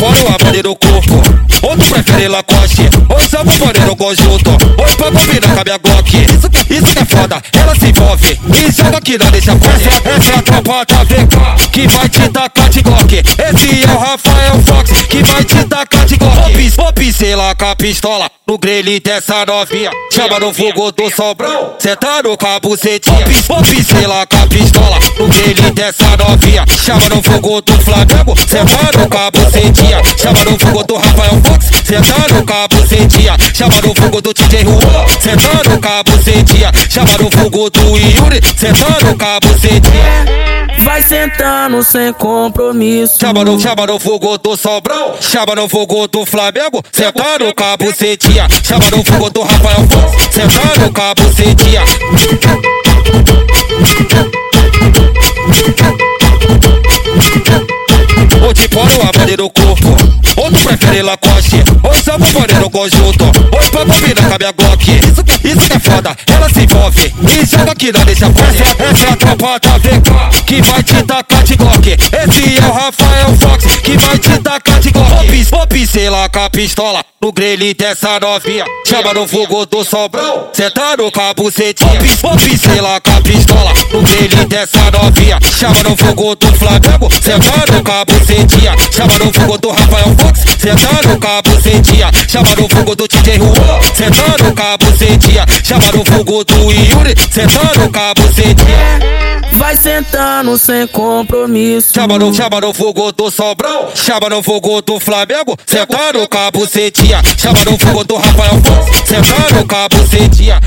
fora a banda do corpo. Ou tu prefere Lacoste, ou samba pode no conjunto. Ou pra combinar com a minha Glock. Isso, isso que é foda, ela se envolve. E joga que não deixa fora. Essa, essa é a tropa da VK que vai te tacar de Glock. Esse é o Rafael Fox que vai te tacar pincelar com a pistola no grelho dessa novinha. Chama no fogo do sobrão, sentando com a bucetinha. Vou pincelar com a pistola no grelho dessa novinha. Chama no fogo do Flamengo, sentando com a bucetinha. Chama no fogo do Rafael Fox, sentando com a bucetinha. Chama no fogo do DJ Juan, sentando com a bucetinha. Chama no fogo do Yuri, sentando com a bucetinha. Vai sentando sem compromisso. Chama no, chama no fogo do Sobrão, chama no fogo do Flamengo, sentando com a bucetinha. Chama no fogo do Rafael Fox, sentando com a bucetinha. Ou te pôr uma banda no corpo, ou tu prefere Lacoste, ou samba pode no conjunto, ou pra combinar com a minha Glock. Isso, isso que é foda, ela se envolve e joga que não deixa fora. Essa, é a tropa da VK que vai te tacar de Glock. Esse é o Rafael Fox que vai te tacar de Glock. Vou, pincelar com a pistola no grelho dessa novinha. Chama no fogo do sobrão, sentando com a bucetinha. Vou pincelar com a pistola no dessa novinha. Chama no fogo do Flamengo, sentando com a bucetinha. Chama no fogo do Rafael Fox, sentando com a bucetinha. Chama no fogo do DJ Juan, sentando com a bucetinha. Chama no fogo do Yuri, sentando com a bucetinha. Vai sentando sem compromisso. Chama no, chama no fogo do Sobrão, chama no fogo do Flamengo, sentando com a bucetinha. Chama no fogo do Rafael Fox, sentando com a bucetinha.